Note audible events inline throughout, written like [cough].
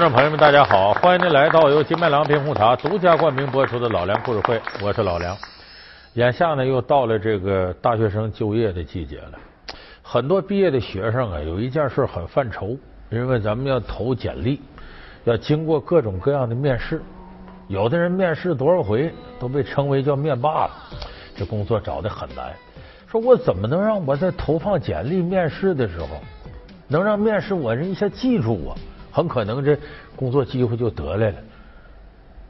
观众朋友们，大家好！欢迎您来到由金麦郎冰红茶独家冠名播出的《老梁故事会》，我是老梁。眼下呢，又到了这个大学生就业的季节了。很多毕业的学生啊，有一件事很犯愁，因为咱们要投简历，要经过各种各样的面试。有的人面试多少回都被称为叫面霸了，这工作找的很难。说我怎么能让我在投放简历面试的时候，能让面试我人一下记住我？很可能这工作机会就得来了。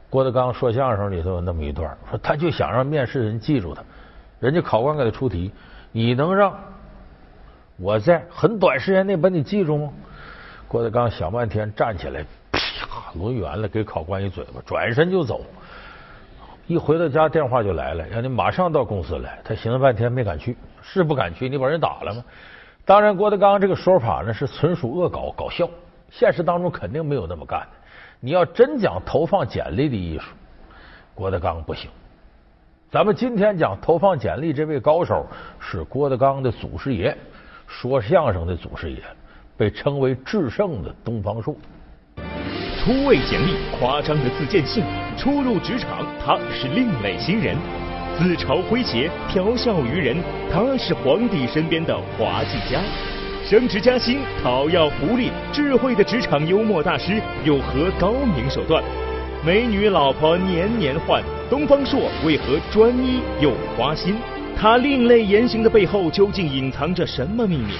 郭德纲说相声里头有那么一段，说他就想让面试人记住他，人家考官给他出题，你能让我在很短时间内把你记住吗？郭德纲想半天，站起来。啪 [laughs] 抡圆了，给考官一嘴巴，转身就走。一回到家，电话就来了，让你马上到公司来。他寻思半天，没敢去，是不敢去。你把人打了吗？当然，郭德纲这个说法呢是纯属恶搞，搞笑。现实当中肯定没有那么干的。你要真讲投放简历的艺术，郭德纲不行。咱们今天讲投放简历这位高手是郭德纲的祖师爷，说相声的祖师爷，被称为制胜的东方朔。初为简历，夸张的自荐信；初入职场，他是另类新人。自嘲诙谐，调笑于人，他是皇帝身边的滑稽家。升职加薪，讨要福利，智慧的职场幽默大师有何高明手段？美女老婆年年换，东方朔为何专一又花心？他另类言行的背后究竟隐藏着什么秘密？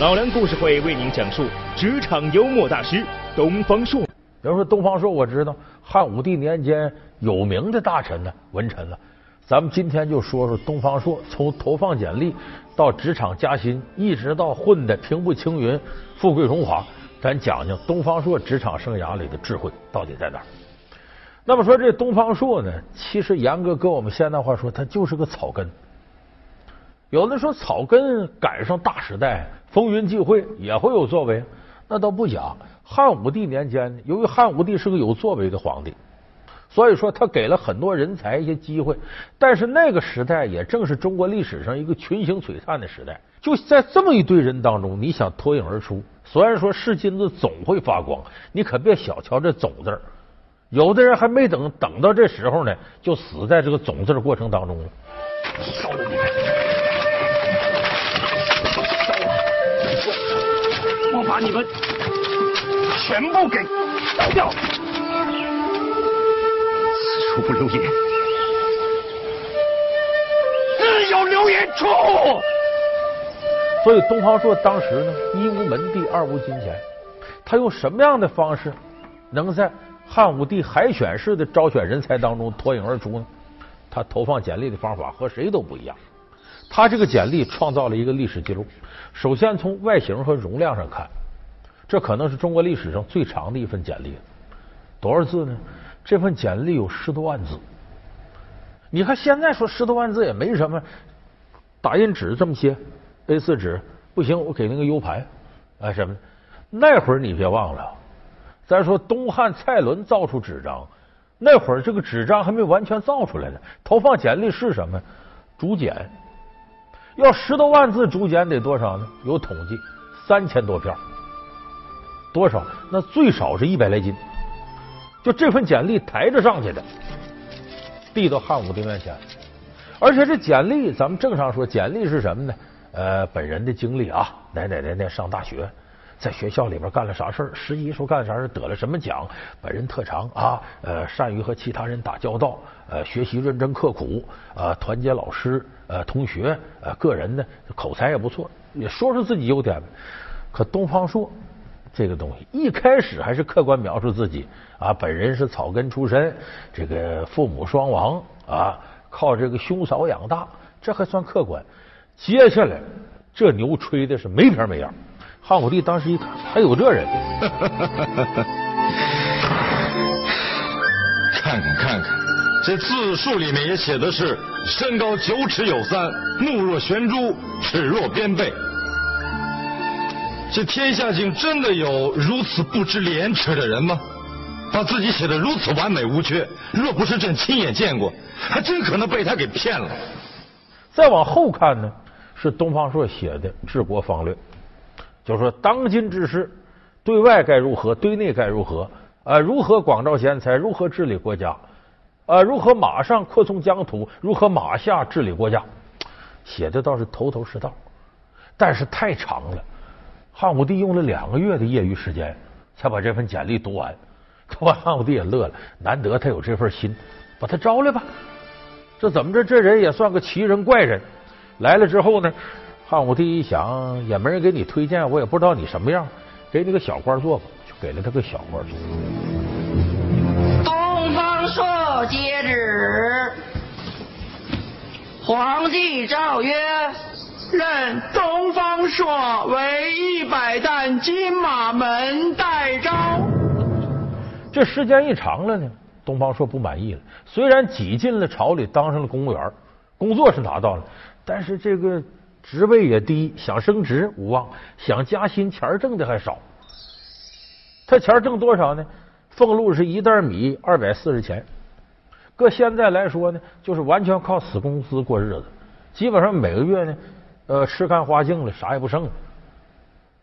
老梁故事会为您讲述职场幽默大师东方朔。比如说东方朔，我知道汉武帝年间有名的大臣呢，文臣了。咱们今天就说说东方朔，从投放简历到职场加薪，一直到混的平步青云、富贵荣华，咱讲讲东方朔职场生涯里的智慧到底在哪。那么说这东方朔呢，其实严格搁我们现代话说，他就是个草根。有的说草根赶上大时代，风云际会也会有作为，那倒不假。汉武帝年间，由于汉武帝是个有作为的皇帝，所以说他给了很多人才一些机会。但是那个时代也正是中国历史上一个群星璀璨的时代。就在这么一堆人当中，你想脱颖而出，虽然说是金子总会发光，你可别小瞧这“总”字。有的人还没等等到这时候呢，就死在这个“总”字过程当中了。烧了你烧了！我把你们！全部给烧掉！不留爷，自有留爷处。所以东方朔当时呢，一无门第，二无金钱，他用什么样的方式能在汉武帝海选式的招选人才当中脱颖而出呢？他投放简历的方法和谁都不一样。他这个简历创造了一个历史记录。首先从外形和容量上看。这可能是中国历史上最长的一份简历，多少字呢？这份简历有十多万字。你看现在说十多万字也没什么，打印纸这么些，A 四纸不行，我给那个 U 盘啊什么的。那会儿你别忘了，再说东汉蔡伦造出纸张，那会儿这个纸张还没完全造出来呢。投放简历是什么？竹简，要十多万字竹简得多少呢？有统计，三千多片。多少？那最少是一百来斤。就这份简历抬着上去的，递到汉武帝面前。而且这简历，咱们正常说，简历是什么呢？呃，本人的经历啊，哪哪哪哪上大学，在学校里边干了啥事儿，实习时候干啥事，得了什么奖，本人特长啊，呃，善于和其他人打交道，呃，学习认真刻苦，啊，团结老师、呃，同学，呃，个人呢口才也不错，也说说自己优点。可东方朔。这个东西一开始还是客观描述自己啊，本人是草根出身，这个父母双亡啊，靠这个兄嫂养大，这还算客观。接下来这牛吹的是没边没样。汉武帝当时一看，还有这人，看 [laughs] 看看看，这字数里面也写的是身高九尺有三，目若悬珠，齿若边贝。这天下竟真的有如此不知廉耻的人吗？把自己写的如此完美无缺，若不是朕亲眼见过，还真可能被他给骗了。再往后看呢，是东方朔写的治国方略，就是说当今之事，对外该如何，对内该如何，啊，如何广招贤才，如何治理国家，啊，如何马上扩充疆土，如何马下治理国家，写的倒是头头是道，但是太长了。汉武帝用了两个月的业余时间才把这份简历读完，读完汉武帝也乐了，难得他有这份心，把他招来吧。这怎么着？这人也算个奇人怪人。来了之后呢，汉武帝一想，也没人给你推荐，我也不知道你什么样，给你个小官做吧，就给了他个小官做。东方朔接旨，皇帝诏曰：任东方朔为百担金马门代招。这时间一长了呢，东方朔不满意了。虽然挤进了朝里，当上了公务员，工作是拿到了，但是这个职位也低，想升职无望，想加薪钱挣的还少。他钱挣多少呢？俸禄是一袋米二百四十钱，搁现在来说呢，就是完全靠死工资过日子。基本上每个月呢，呃，吃干花净了，啥也不剩了。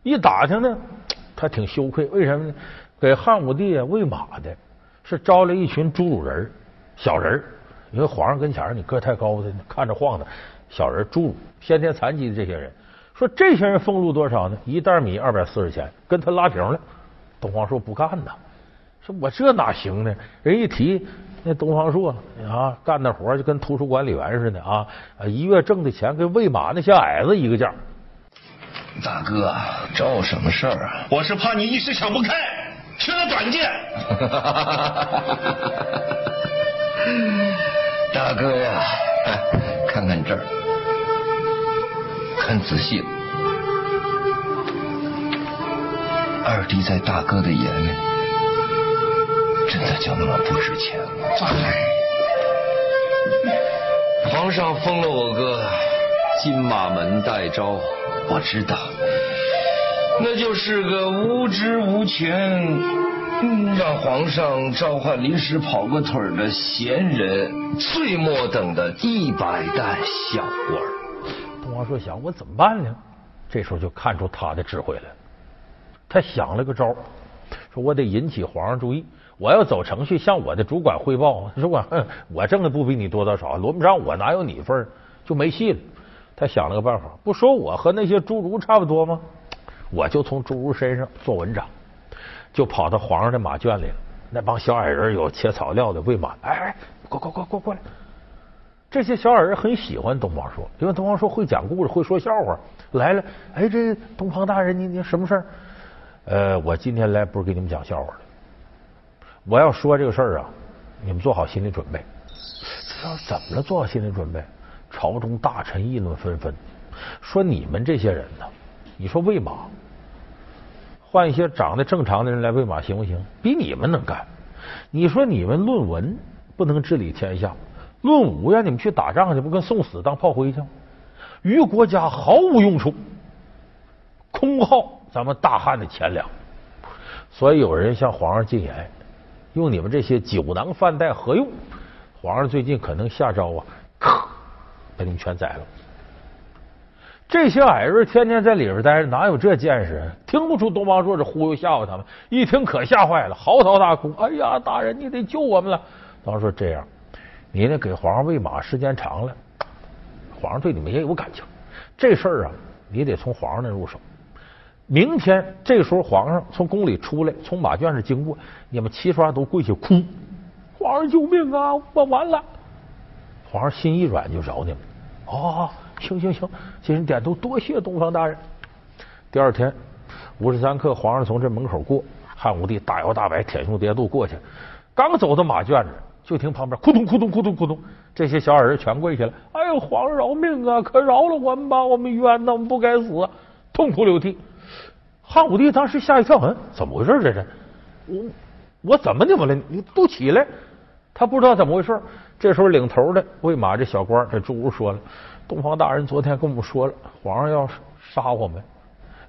一打听呢，他挺羞愧，为什么呢？给汉武帝喂马的是招来一群侏儒人、小人因为皇上跟前你个太高的看着晃的小人、侏儒、先天残疾的这些人，说这些人俸禄多少呢？一袋米二百四十钱，跟他拉平了。东方朔不干呐，说我这哪行呢？人一提那东方朔啊，干的活就跟图书管理员似的啊，一月挣的钱跟喂马那些矮子一个价。大哥，找我什么事儿啊？我是怕你一时想不开，缺了短见。[laughs] 大哥呀，看看这儿，看仔细了。二弟在大哥的眼里，真的就那么不值钱吗？皇上封了我个金马门代招，我知道，那就是个无知无权，让皇上召唤临时跑个腿的闲人，最末等的一百担小官。东方朔想，我怎么办呢？这时候就看出他的智慧来。他想了个招，说我得引起皇上注意，我要走程序向我的主管汇报。主管，我挣的不比你多多少，轮不上我，哪有你份儿就没戏了。他想了个办法，不说我和那些侏儒差不多吗？我就从侏儒身上做文章，就跑到皇上的马圈里了。那帮小矮人有切草料的，喂马。哎哎，过过过过过来！这些小矮人很喜欢东方朔，因为东方朔会讲故事，会说笑话。来了，哎，这东方大人，你你什么事儿？呃，我今天来不是给你们讲笑话的，我要说这个事儿啊，你们做好心理准备。这要怎么了？做好心理准备。朝中大臣议论纷纷，说你们这些人呢，你说喂马，换一些长得正常的人来喂马行不行？比你们能干。你说你们论文不能治理天下，论武让你们去打仗去，不跟送死当炮灰去？于国家毫无用处，空耗。咱们大汉的钱粮，所以有人向皇上进言，用你们这些酒囊饭袋何用？皇上最近可能下诏啊，咔，把你们全宰了。这些矮人天天在里边待着，哪有这见识？听不出东方朔是忽悠吓唬他们，一听可吓坏了，嚎啕大哭。哎呀，大人，你得救我们了！东方朔这样，你呢给皇上喂马，时间长了，皇上对你们也有感情。这事儿啊，你得从皇上那入手。明天这时候，皇上从宫里出来，从马圈上经过，你们齐刷都跪下哭，皇上救命啊！我完了。皇上心一软，就饶你们。哦，行行行，今人点头，多谢东方大人。第二天五十三刻，皇上从这门口过，汉武帝大摇大摆、舔胸叠肚过去，刚走到马圈子，就听旁边咕咚咕咚咕咚咕咚，这些小矮人全跪下了。哎呦，皇上饶命啊！可饶了我们吧，我们冤呐，我们不该死，痛哭流涕。汉武帝当时吓一跳，嗯，怎么回事？这是我我怎么的了？你都起来！他不知道怎么回事。这时候领头的喂马这小官这朱武说了：“东方大人昨天跟我们说了，皇上要杀我们，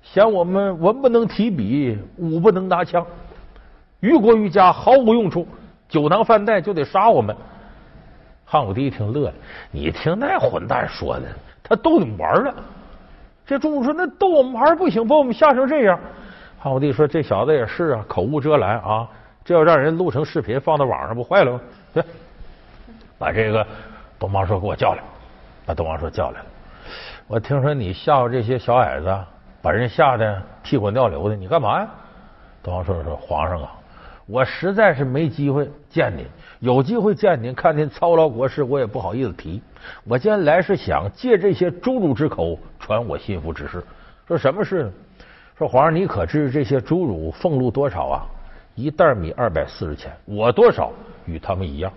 嫌我们文不能提笔，武不能拿枪，于国于家毫无用处，酒囊饭袋就得杀我们。”汉武帝一听乐了：“你听那混蛋说的，他逗你们玩了。”这朱武说：“那逗我们玩不行，把我们吓成这样。”汉武帝说：“这小子也是啊，口无遮拦啊，这要让人录成视频放到网上，不坏了吗？对，把这个东方朔给我叫来，把东方朔叫来了。我听说你吓唬这些小矮子，把人吓得屁滚尿流的，你干嘛呀？东方朔说：“皇上啊，我实在是没机会见您，有机会见您，看您操劳国事，我也不好意思提。我今天来是想借这些侏儒之口传我心腹之事。说什么事呢？说皇上，你可知这些侏儒俸禄多少啊？一袋米二百四十钱，我多少与他们一样。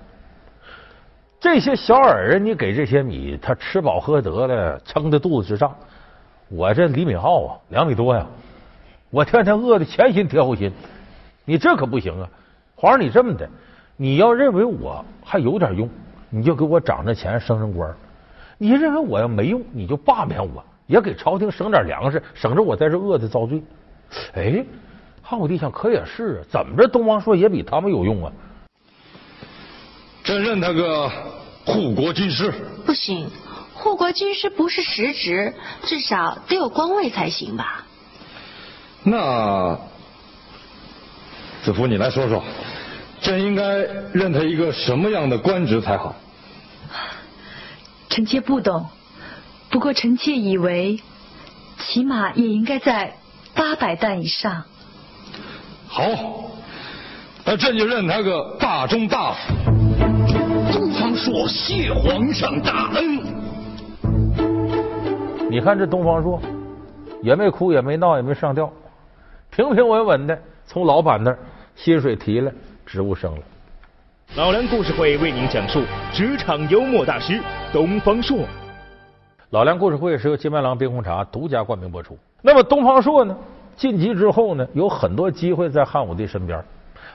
这些小矮人，你给这些米，他吃饱喝得了，撑得肚子直胀。我这李敏镐啊，两米多呀。”我天天饿的前心贴后心，你这可不行啊！皇上，你这么的，你要认为我还有点用，你就给我涨着钱升升官；你认为我要没用，你就罢免我，也给朝廷省点粮食，省着我在这饿的遭罪。哎，汉武帝想，可也是，怎么着，东王朔也比他们有用啊？朕认他个护国军师。不行，护国军师不是实职，至少得有官位才行吧？那子服，你来说说，朕应该认他一个什么样的官职才好？臣妾不懂，不过臣妾以为，起码也应该在八百担以上。好，那朕就认他个大中大夫。东方朔谢皇上大恩。你看这东方朔，也没哭，也没闹，也没上吊。平平稳稳的从老板那儿薪水提了，职务升了。老梁故事会为您讲述职场幽默大师东方朔。老梁故事会是由金麦郎冰红茶独家冠名播出。那么东方朔呢？晋级之后呢，有很多机会在汉武帝身边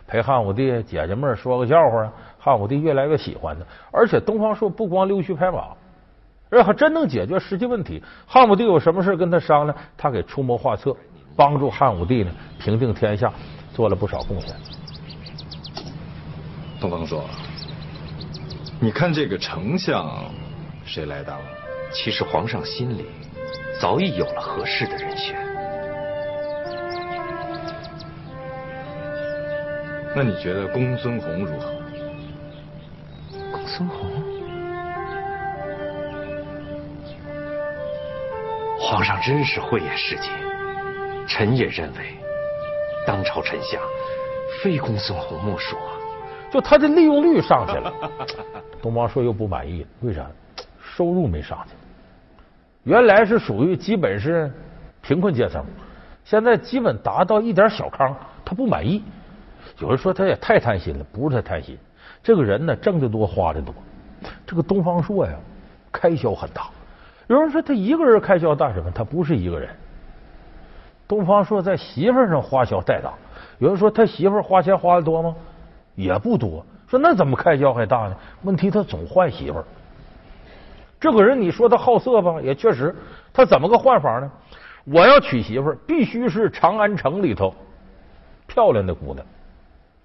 陪汉武帝姐姐们说个笑话，汉武帝越来越喜欢他。而且东方朔不光溜须拍马，而还真能解决实际问题。汉武帝有什么事跟他商量，他给出谋划策。帮助汉武帝呢平定天下，做了不少贡献。东方朔，你看这个丞相谁来当？其实皇上心里早已有了合适的人选。那你觉得公孙弘如何？公孙弘，皇上真是慧眼识金。臣也认为，当朝臣下非公孙弘莫属啊！就他的利用率上去了，[laughs] 东方朔又不满意，为啥？收入没上去。原来是属于基本是贫困阶层，现在基本达到一点小康，他不满意。有人说他也太贪心了，不是他贪心，这个人呢挣得多花的多。这个东方朔呀，开销很大。有人说他一个人开销大什么？他不是一个人。东方朔在媳妇上花销太大，有人说他媳妇花钱花的多吗？也不多。说那怎么开销还大呢？问题他总换媳妇。这个人你说他好色吧，也确实。他怎么个换法呢？我要娶媳妇，必须是长安城里头漂亮的姑娘，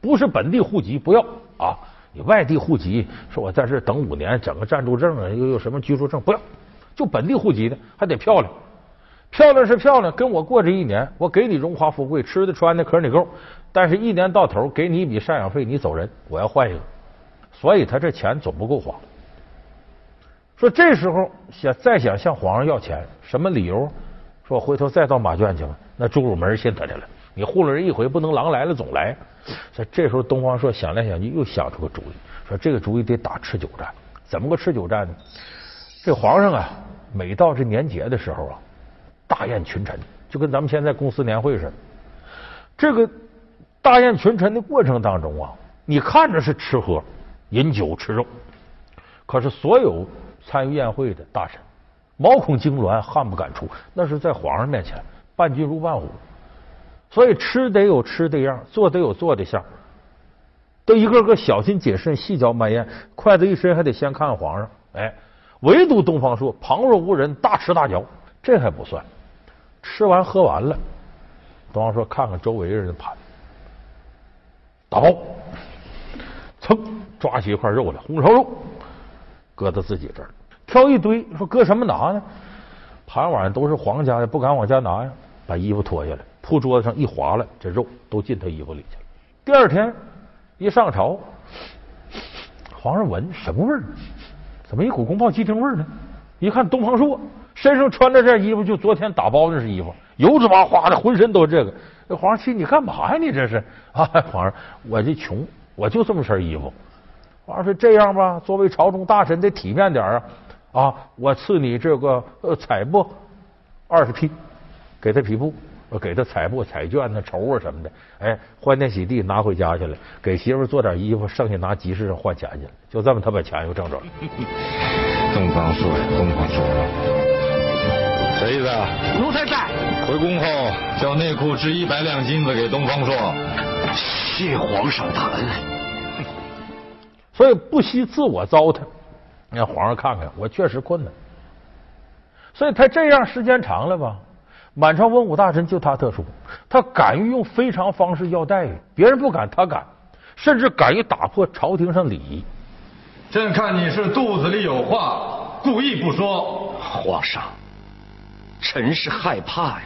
不是本地户籍不要啊。你外地户籍，说我在这等五年，整个暂住证啊，又有什么居住证不要，就本地户籍的，还得漂亮。漂亮是漂亮，跟我过这一年，我给你荣华富贵，吃的穿的可你够，但是一年到头给你一笔赡养费，你走人，我要换一个，所以他这钱总不够花。说这时候想再想向皇上要钱，什么理由？说回头再到马圈去吧，那朱儒门信他去了。你糊弄人一回，不能狼来了总来。所以这时候东方朔想来想去，又想出个主意，说这个主意得打持久战。怎么个持久战呢？这皇上啊，每到这年节的时候啊。大宴群臣，就跟咱们现在公司年会似的。这个大宴群臣的过程当中啊，你看着是吃喝、饮酒、吃肉，可是所有参与宴会的大臣，毛孔痉挛，汗不敢出，那是在皇上面前伴君如伴虎。所以吃得有吃的样，做得有做的相，都一个个小心谨慎、细嚼慢咽，筷子一伸还得先看看皇上。哎，唯独东方朔旁若无人，大吃大嚼，这还不算。吃完喝完了，东方朔看看周围人的盘，打包，噌抓起一块肉来，红烧肉，搁到自己这儿，挑一堆，说搁什么拿呢？盘碗都是皇家的，不敢往家拿呀。把衣服脱下来，铺桌子上一划拉，这肉都进他衣服里去了。第二天一上朝，皇上闻什么味儿？怎么一股宫保鸡丁味儿呢？一看东方朔身上穿着这衣服，就昨天打包那是衣服，油脂麻花的，浑身都是这个。那皇上气你干嘛呀？你这是啊？皇上，我这穷，我就这么身衣服。皇上说这样吧，作为朝中大臣得体面点啊啊！我赐你这个呃彩布二十匹，给他匹布。我给他彩布、彩绢、那绸啊什么的，哎，欢天喜地拿回家去了。给媳妇做点衣服，剩下拿集市上换钱去了。就这么，他把钱又挣着了。[laughs] 东方朔呀，东方朔，谁子？奴才在。回宫后叫内库支一百两金子给东方朔。谢皇上大恩。[laughs] 所以不惜自我糟蹋，让皇上看看，我确实困难。所以他这样时间长了吧？满朝文武大臣就他特殊，他敢于用非常方式要待遇，别人不敢，他敢，甚至敢于打破朝廷上礼仪。朕看你是肚子里有话，故意不说。皇上，臣是害怕呀，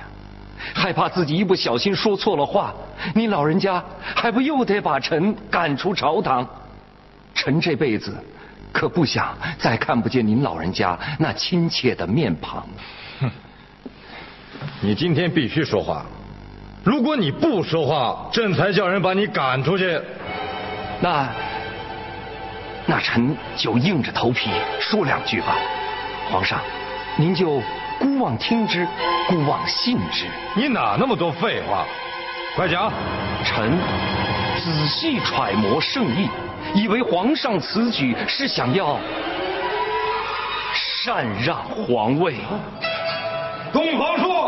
害怕自己一不小心说错了话，您老人家还不又得把臣赶出朝堂？臣这辈子可不想再看不见您老人家那亲切的面庞。哼。你今天必须说话，如果你不说话，朕才叫人把你赶出去。那那臣就硬着头皮说两句吧。皇上，您就姑妄听之，姑妄信之。你哪那么多废话？快讲！臣仔细揣摩圣意，以为皇上此举是想要禅让皇位。东皇朔，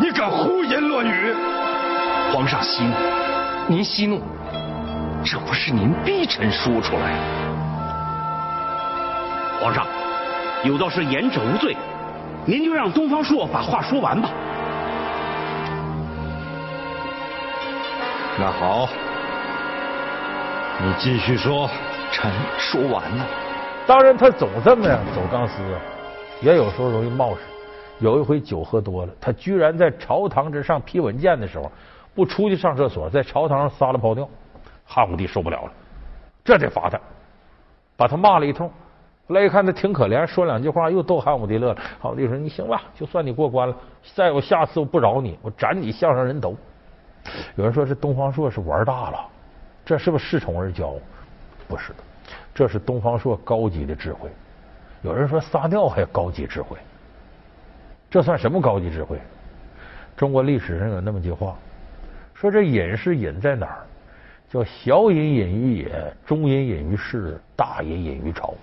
你敢胡言乱语！皇上息怒，您息怒，这不是您逼臣说出来。皇上，有道是言者无罪，您就让东方朔把话说完吧。那好，你继续说。臣说完了。当然，他总这么样走钢丝，也有时候容易冒失。有一回酒喝多了，他居然在朝堂之上批文件的时候，不出去上厕所，在朝堂上撒了泡尿。汉武帝受不了了，这得罚他，把他骂了一通。后来一看他挺可怜，说两句话又逗汉武帝乐了。汉武帝说：“你行吧，就算你过关了。再有下次我不饶你，我斩你项上人头。”有人说这东方朔是玩大了，这是不是恃宠而骄？不是的，这是东方朔高级的智慧。有人说撒尿还高级智慧。这算什么高级智慧？中国历史上有那么句话，说这隐是隐在哪儿？叫小隐隐于野，中隐隐于市，大隐隐于朝。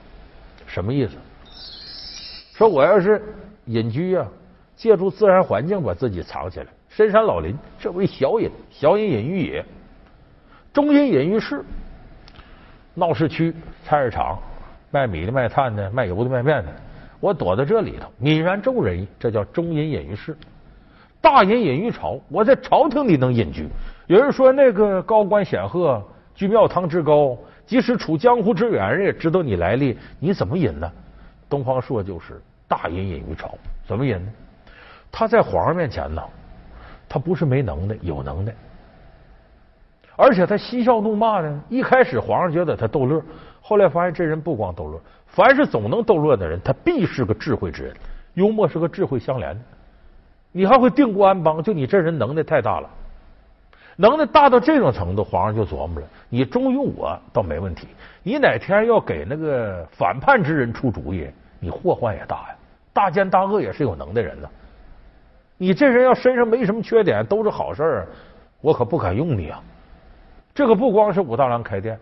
什么意思？说我要是隐居啊，借助自然环境把自己藏起来，深山老林，这为小隐，小隐隐于野；中隐隐于市，闹市区、菜市场，卖米的、卖炭的、卖油的、卖面的。我躲在这里头，泯然众人矣。这叫中隐隐于市，大隐隐于朝。我在朝廷里能隐居。有人说那个高官显赫，居庙堂之高，即使处江湖之远，人也知道你来历。你怎么隐呢？东方朔就是大隐隐于朝。怎么隐呢？他在皇上面前呢，他不是没能耐，有能耐。而且他嬉笑怒骂呢。一开始皇上觉得他逗乐，后来发现这人不光逗乐。凡是总能逗乐的人，他必是个智慧之人。幽默是个智慧相连的。你还会定国安邦，就你这人能耐太大了，能耐大到这种程度，皇上就琢磨了：你忠于我倒没问题，你哪天要给那个反叛之人出主意，你祸患也大呀。大奸大恶也是有能耐人呢。你这人要身上没什么缺点，都是好事，我可不敢用你啊。这个不光是武大郎开店。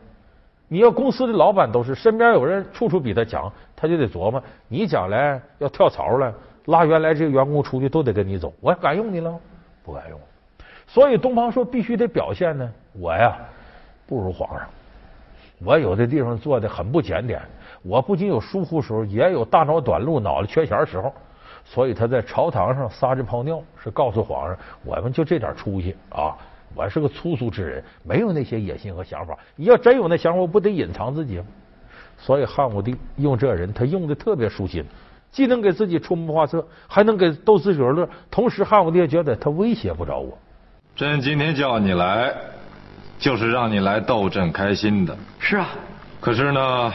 你要公司的老板都是身边有人处处比他强，他就得琢磨：你将来要跳槽了，拉原来这个员工出去都得跟你走，我敢用你了？不敢用。所以东方朔必须得表现呢，我呀不如皇上，我有的地方做的很不检点，我不仅有疏忽时候，也有大脑短路、脑子缺钱时候。所以他在朝堂上撒这泡尿，是告诉皇上，我们就这点出息啊。我是个粗俗之人，没有那些野心和想法。你要真有那想法，我不得隐藏自己吗？所以汉武帝用这人，他用的特别舒心，既能给自己出谋划策，还能给逗自己乐。同时，汉武帝也觉得他威胁不着我。朕今天叫你来，就是让你来逗朕开心的。是啊。可是呢，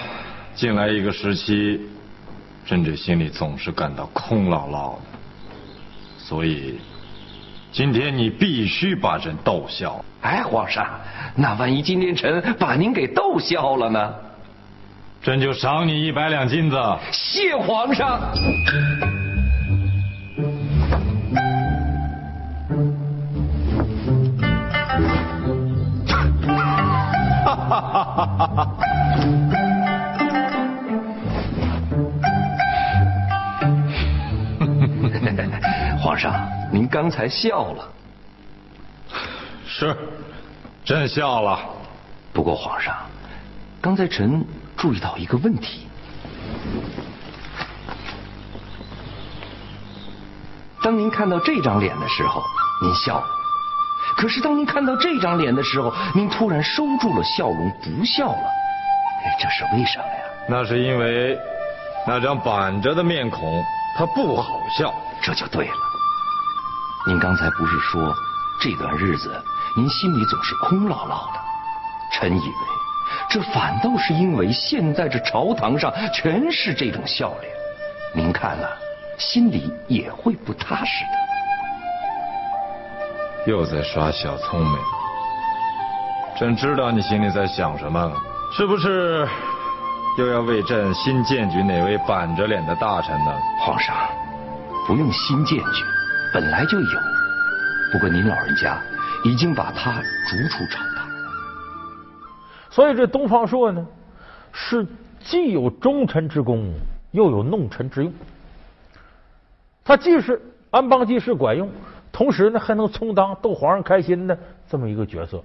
近来一个时期，朕这心里总是感到空落落的。所以，今天你必须把朕逗笑。哎，皇上，那万一今天臣把您给逗笑了呢？朕就赏你一百两金子。谢皇上。哈哈哈哈哈！刚才笑了。是，朕笑了。不过，皇上，刚才臣注意到一个问题：当您看到这张脸的时候，您笑了；可是当您看到这张脸的时候，您突然收住了笑容，不笑了。这是为什么呀？那是因为那张板着的面孔，它不好笑。这就对了。您刚才不是说这段日子您心里总是空落落的？臣以为这反倒是因为现在这朝堂上全是这种笑脸，您看了，心里也会不踏实的。又在耍小聪明，朕知道你心里在想什么，是不是又要为朕新荐举哪位板着脸的大臣呢？皇上，不用新荐举。本来就有，不过您老人家已经把他逐出朝堂，所以这东方朔呢，是既有忠臣之功，又有弄臣之用。他既是安邦济世管用，同时呢还能充当逗皇上开心的这么一个角色。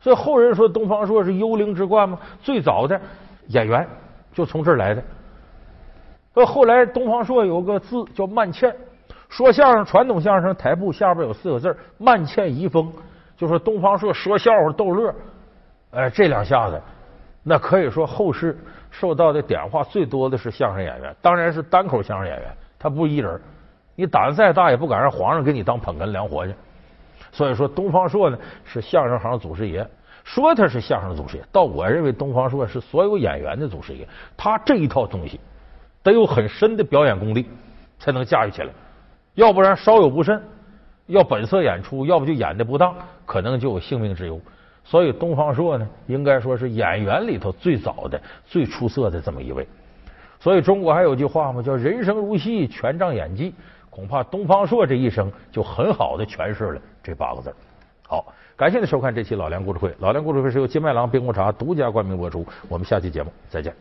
所以后人说东方朔是幽灵之冠嘛，最早的演员就从这儿来的。呃，后来东方朔有个字叫慢欠。说相声，传统相声台步下边有四个字慢欠遗风”，就说东方朔说笑话逗乐，哎，这两下子，那可以说后世受到的点化最多的是相声演员，当然是单口相声演员，他不是一人，你胆子再大也不敢让皇上给你当捧哏凉活去。所以说，东方朔呢是相声行祖师爷，说他是相声祖师爷，到我认为东方朔是所有演员的祖师爷，他这一套东西得有很深的表演功力才能驾驭起来。要不然稍有不慎，要本色演出，要不就演的不当，可能就有性命之忧。所以东方朔呢，应该说是演员里头最早的、最出色的这么一位。所以中国还有句话嘛，叫“人生如戏，全仗演技”。恐怕东方朔这一生就很好的诠释了这八个字。好，感谢您收看这期老梁故事会。老梁故事会是由金麦郎冰红茶独家冠名播出。我们下期节目再见。